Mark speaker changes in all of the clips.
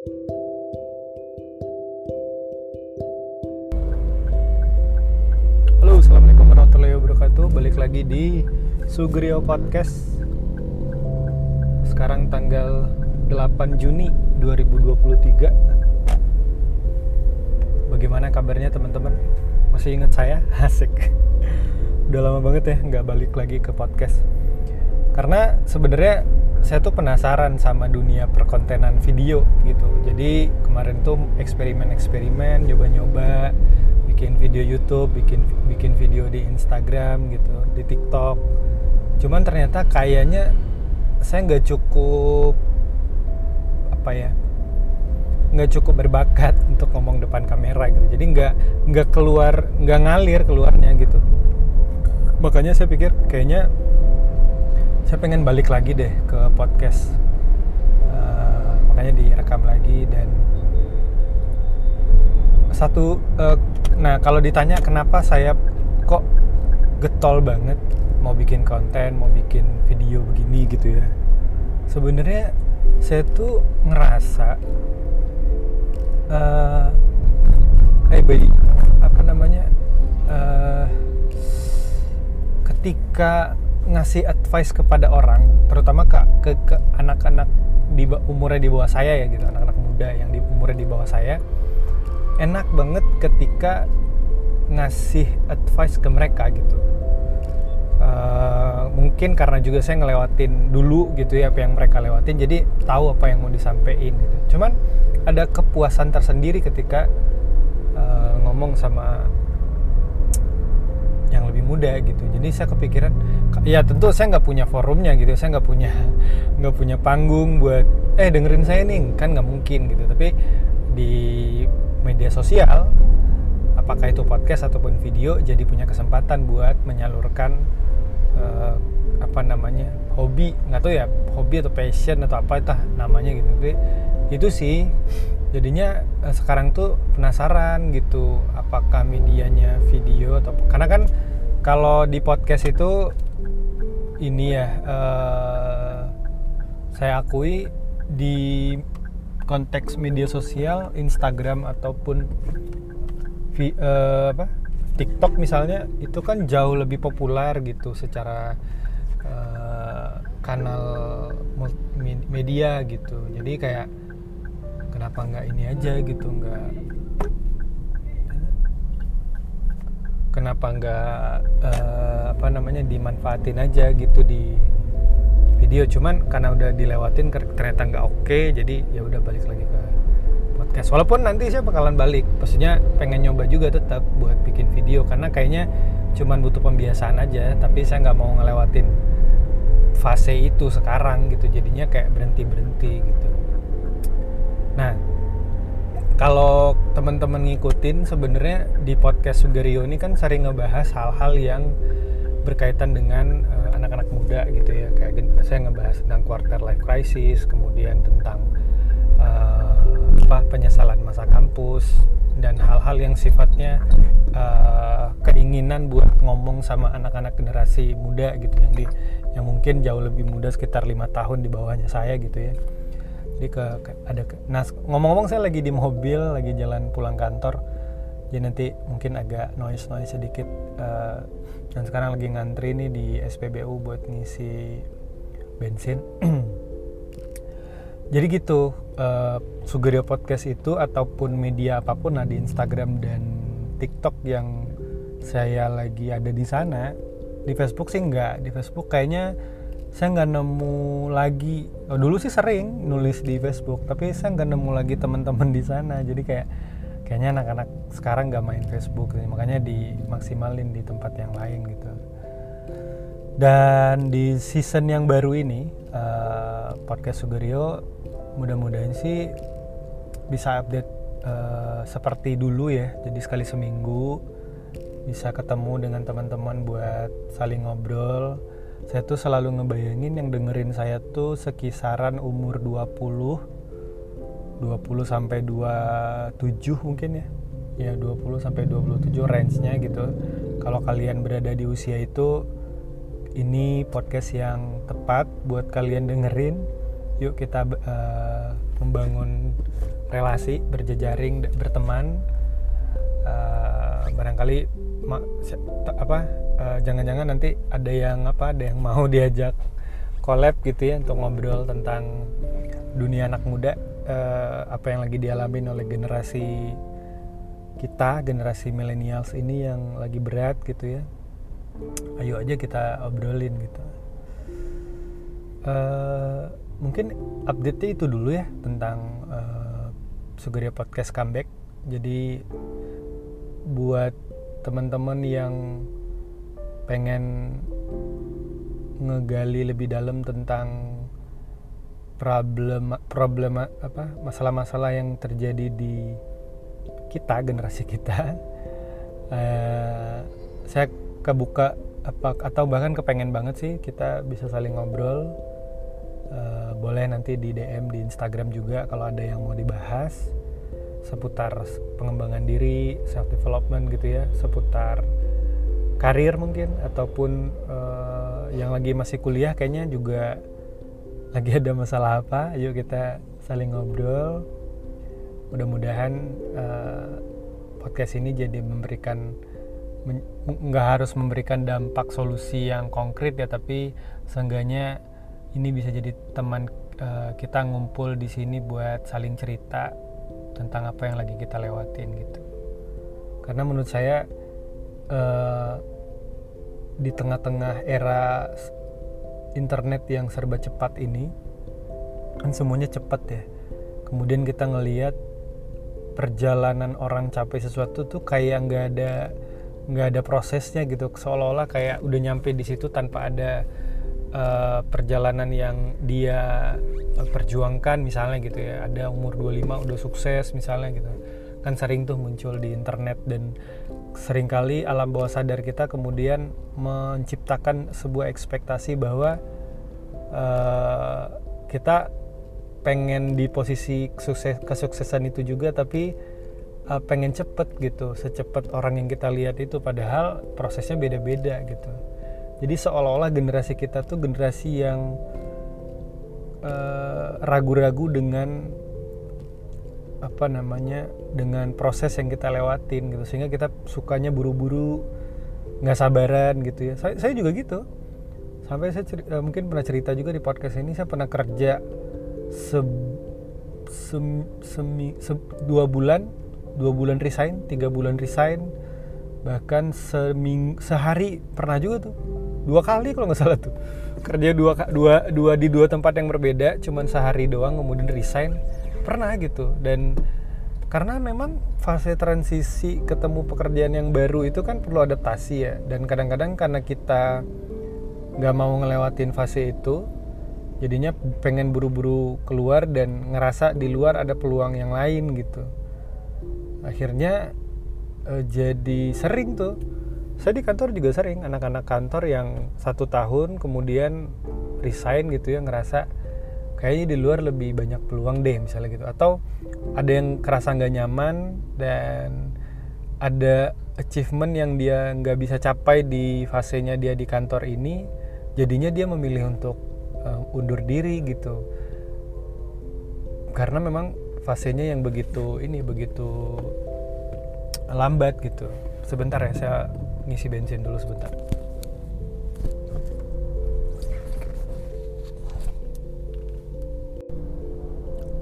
Speaker 1: Halo, assalamualaikum warahmatullahi wabarakatuh. Balik lagi di Sugrio Podcast. Sekarang tanggal 8 Juni 2023. Bagaimana kabarnya teman-teman? Masih ingat saya? Asik. Udah lama banget ya nggak balik lagi ke podcast. Karena sebenarnya saya tuh penasaran sama dunia perkontenan video gitu. Jadi kemarin tuh eksperimen-eksperimen, nyoba-nyoba bikin video YouTube, bikin bikin video di Instagram gitu, di TikTok. Cuman ternyata kayaknya saya nggak cukup apa ya, nggak cukup berbakat untuk ngomong depan kamera gitu. Jadi nggak nggak keluar, nggak ngalir keluarnya gitu. Makanya saya pikir kayaknya saya pengen balik lagi deh ke podcast. Uh, makanya direkam lagi dan satu uh, nah kalau ditanya kenapa saya kok getol banget mau bikin konten mau bikin video begini gitu ya sebenarnya saya tuh ngerasa uh, eh bayi apa namanya uh, ketika ngasih advice kepada orang terutama ke ke, ke anak-anak di umurnya di bawah saya ya gitu anak-anak muda yang di umurnya di bawah saya enak banget ketika ngasih advice ke mereka gitu. Uh, mungkin karena juga saya ngelewatin dulu gitu ya apa yang mereka lewatin jadi tahu apa yang mau disampaikan gitu. Cuman ada kepuasan tersendiri ketika uh, ngomong sama lebih muda gitu. Jadi saya kepikiran ya tentu saya nggak punya forumnya gitu saya nggak punya nggak punya panggung buat eh dengerin saya nih. Kan nggak mungkin gitu. Tapi di media sosial apakah itu podcast ataupun video jadi punya kesempatan buat menyalurkan uh, apa namanya hobi. Nggak tahu ya hobi atau passion atau apa itu namanya gitu. Tapi itu sih jadinya uh, sekarang tuh penasaran gitu apakah medianya video atau karena kan kalau di podcast itu ini ya uh, saya akui di konteks media sosial Instagram ataupun vi, uh, apa TikTok misalnya itu kan jauh lebih populer gitu secara uh, kanal media gitu. Jadi kayak kenapa nggak ini aja gitu nggak kenapa nggak uh, apa namanya dimanfaatin aja gitu di video. Cuman karena udah dilewatin ternyata nggak oke okay, jadi ya udah balik lagi ke podcast. Walaupun nanti saya bakalan balik maksudnya pengen nyoba juga tetap buat bikin video karena kayaknya cuman butuh pembiasaan aja tapi saya nggak mau ngelewatin fase itu sekarang gitu. Jadinya kayak berhenti berhenti gitu. Nah kalau teman-teman ngikutin sebenarnya di podcast Sugario ini kan sering ngebahas hal-hal yang berkaitan dengan uh, anak-anak muda gitu ya. Kayak saya ngebahas tentang quarter life crisis kemudian tentang uh, apa penyesalan masa kampus dan hal-hal yang sifatnya uh, keinginan buat ngomong sama anak-anak generasi muda gitu yang di yang mungkin jauh lebih muda sekitar lima tahun di bawahnya saya gitu ya jadi ke, ke ada ke, nah ngomong-ngomong saya lagi di mobil lagi jalan pulang kantor. Jadi nanti mungkin agak noise noise sedikit uh, dan sekarang lagi ngantri nih di SPBU buat ngisi bensin. Jadi gitu uh, Sugerio Podcast itu ataupun media apa pun nah di Instagram dan TikTok yang saya lagi ada di sana di Facebook sih enggak. Di Facebook kayaknya saya nggak nemu lagi oh, dulu sih sering nulis di Facebook tapi saya nggak nemu lagi teman-teman di sana. Jadi kayak kayaknya anak-anak sekarang nggak main Facebook makanya dimaksimalin di tempat yang lain gitu. Dan di season yang baru ini uh, podcast Sugerio mudah-mudahan sih bisa update uh, seperti dulu ya. Jadi sekali seminggu bisa ketemu dengan teman-teman buat saling ngobrol saya tuh selalu ngebayangin yang dengerin saya tuh sekisaran umur 20 20 sampai 27 mungkin ya. Ya 20 sampai 27 range-nya gitu. Kalau kalian berada di usia itu ini podcast yang tepat buat kalian dengerin. Yuk kita uh, membangun relasi berjejaring berteman. Uh, barangkali apa uh, jangan-jangan nanti ada yang apa ada yang mau diajak collab gitu ya untuk ngobrol tentang dunia anak muda uh, apa yang lagi dialami oleh generasi kita generasi millennials ini yang lagi berat gitu ya. Ayo aja kita obrolin gitu. Uh, mungkin update itu dulu ya tentang uh, Sugeria Podcast comeback. Jadi buat teman-teman yang pengen ngegali lebih dalam tentang problem problem apa masalah-masalah yang terjadi di kita generasi kita. Uh, saya kebuka apa atau bahkan kepengen banget sih kita bisa saling ngobrol. Uh, boleh nanti di DM di Instagram juga kalau ada yang mau dibahas seputar pengembangan diri self development gitu ya seputar karir mungkin ataupun uh, yang lagi masih kuliah kayaknya juga lagi ada masalah apa yuk kita saling ngobrol. Mudah-mudahan uh, podcast ini jadi memberikan nggak harus memberikan dampak solusi yang konkret ya tapi seenggaknya ini bisa jadi teman uh, kita ngumpul di sini buat saling cerita tentang apa yang lagi kita lewatin gitu. Karena menurut saya uh, di tengah-tengah era internet yang serba cepat ini kan semuanya cepat ya. Kemudian kita ngelihat perjalanan orang capai sesuatu tuh kayak nggak ada nggak ada prosesnya gitu. Seolah-olah kayak udah nyampe di situ tanpa ada uh, perjalanan yang dia perjuangkan misalnya gitu ya. Ada umur 25 udah sukses misalnya gitu. Kan sering tuh muncul di internet dan sering kali alam bawah sadar kita kemudian menciptakan sebuah ekspektasi bahwa uh, kita pengen di posisi sukses kesuksesan itu juga tapi uh, pengen cepet gitu secepat orang yang kita lihat itu padahal prosesnya beda-beda gitu. Jadi seolah-olah generasi kita tuh generasi yang eh, ragu-ragu uh, dengan apa namanya dengan proses yang kita lewatin gitu. Sehingga kita sukanya buru-buru nggak sabaran gitu ya. Saya, saya juga gitu. Sampai saya cerita, uh, mungkin pernah cerita juga di podcast ini saya pernah kerja se, se, semi, se, dua bulan dua bulan resign tiga bulan resign bahkan seming, sehari pernah juga tuh. Dua kali kalau nggak salah tuh. Kerja dua dua dua di dua tempat yang berbeda cuman sehari doang kemudian resign pernah gitu. Dan karena memang fase transisi ketemu pekerjaan yang baru itu kan perlu adaptasi ya. Dan kadang-kadang karena kita nggak mau ngelewatin fase itu jadinya pengen buru-buru keluar dan ngerasa di luar ada peluang yang lain gitu. Akhirnya eh, jadi sering tuh. Saya di kantor juga sering anak-anak kantor yang satu tahun kemudian resign gitu ya ngerasa kayaknya di luar lebih banyak peluang deh misalnya gitu. Atau ada yang kerasa nggak nyaman dan ada achievement yang dia nggak bisa capai di fasenya dia di kantor ini jadinya dia memilih untuk uh, undur diri gitu. Karena memang fasenya yang begitu ini begitu lambat gitu. Sebentar ya saya ngisi bensin dulu sebentar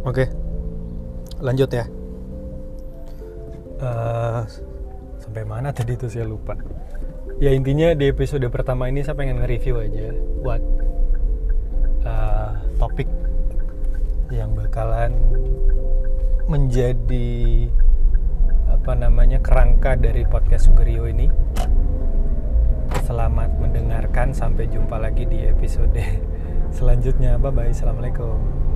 Speaker 1: oke lanjut ya uh, sampai mana tadi itu saya lupa ya intinya di episode pertama ini saya pengen nge-review aja buat uh, topik yang bakalan menjadi apa namanya kerangka dari podcast Sugerio ini. Selamat mendengarkan sampai jumpa lagi di episode selanjutnya. Bye bye. Assalamualaikum.